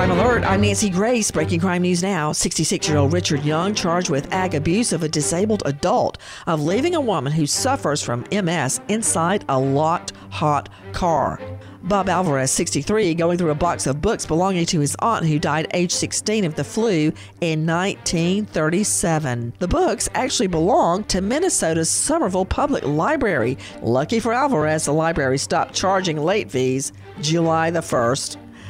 Crime Alert, I'm Nancy Grace. Breaking crime news now. 66 year old Richard Young charged with ag abuse of a disabled adult of leaving a woman who suffers from MS inside a locked hot car. Bob Alvarez, 63, going through a box of books belonging to his aunt who died age 16 of the flu in 1937. The books actually belong to Minnesota's Somerville Public Library. Lucky for Alvarez, the library stopped charging late fees July the 1st.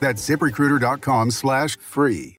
That's ziprecruiter.com slash free.